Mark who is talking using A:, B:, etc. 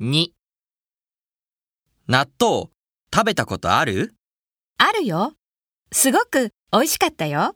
A: 2納豆食べたことある？
B: あるよ。すごく美味しかったよ。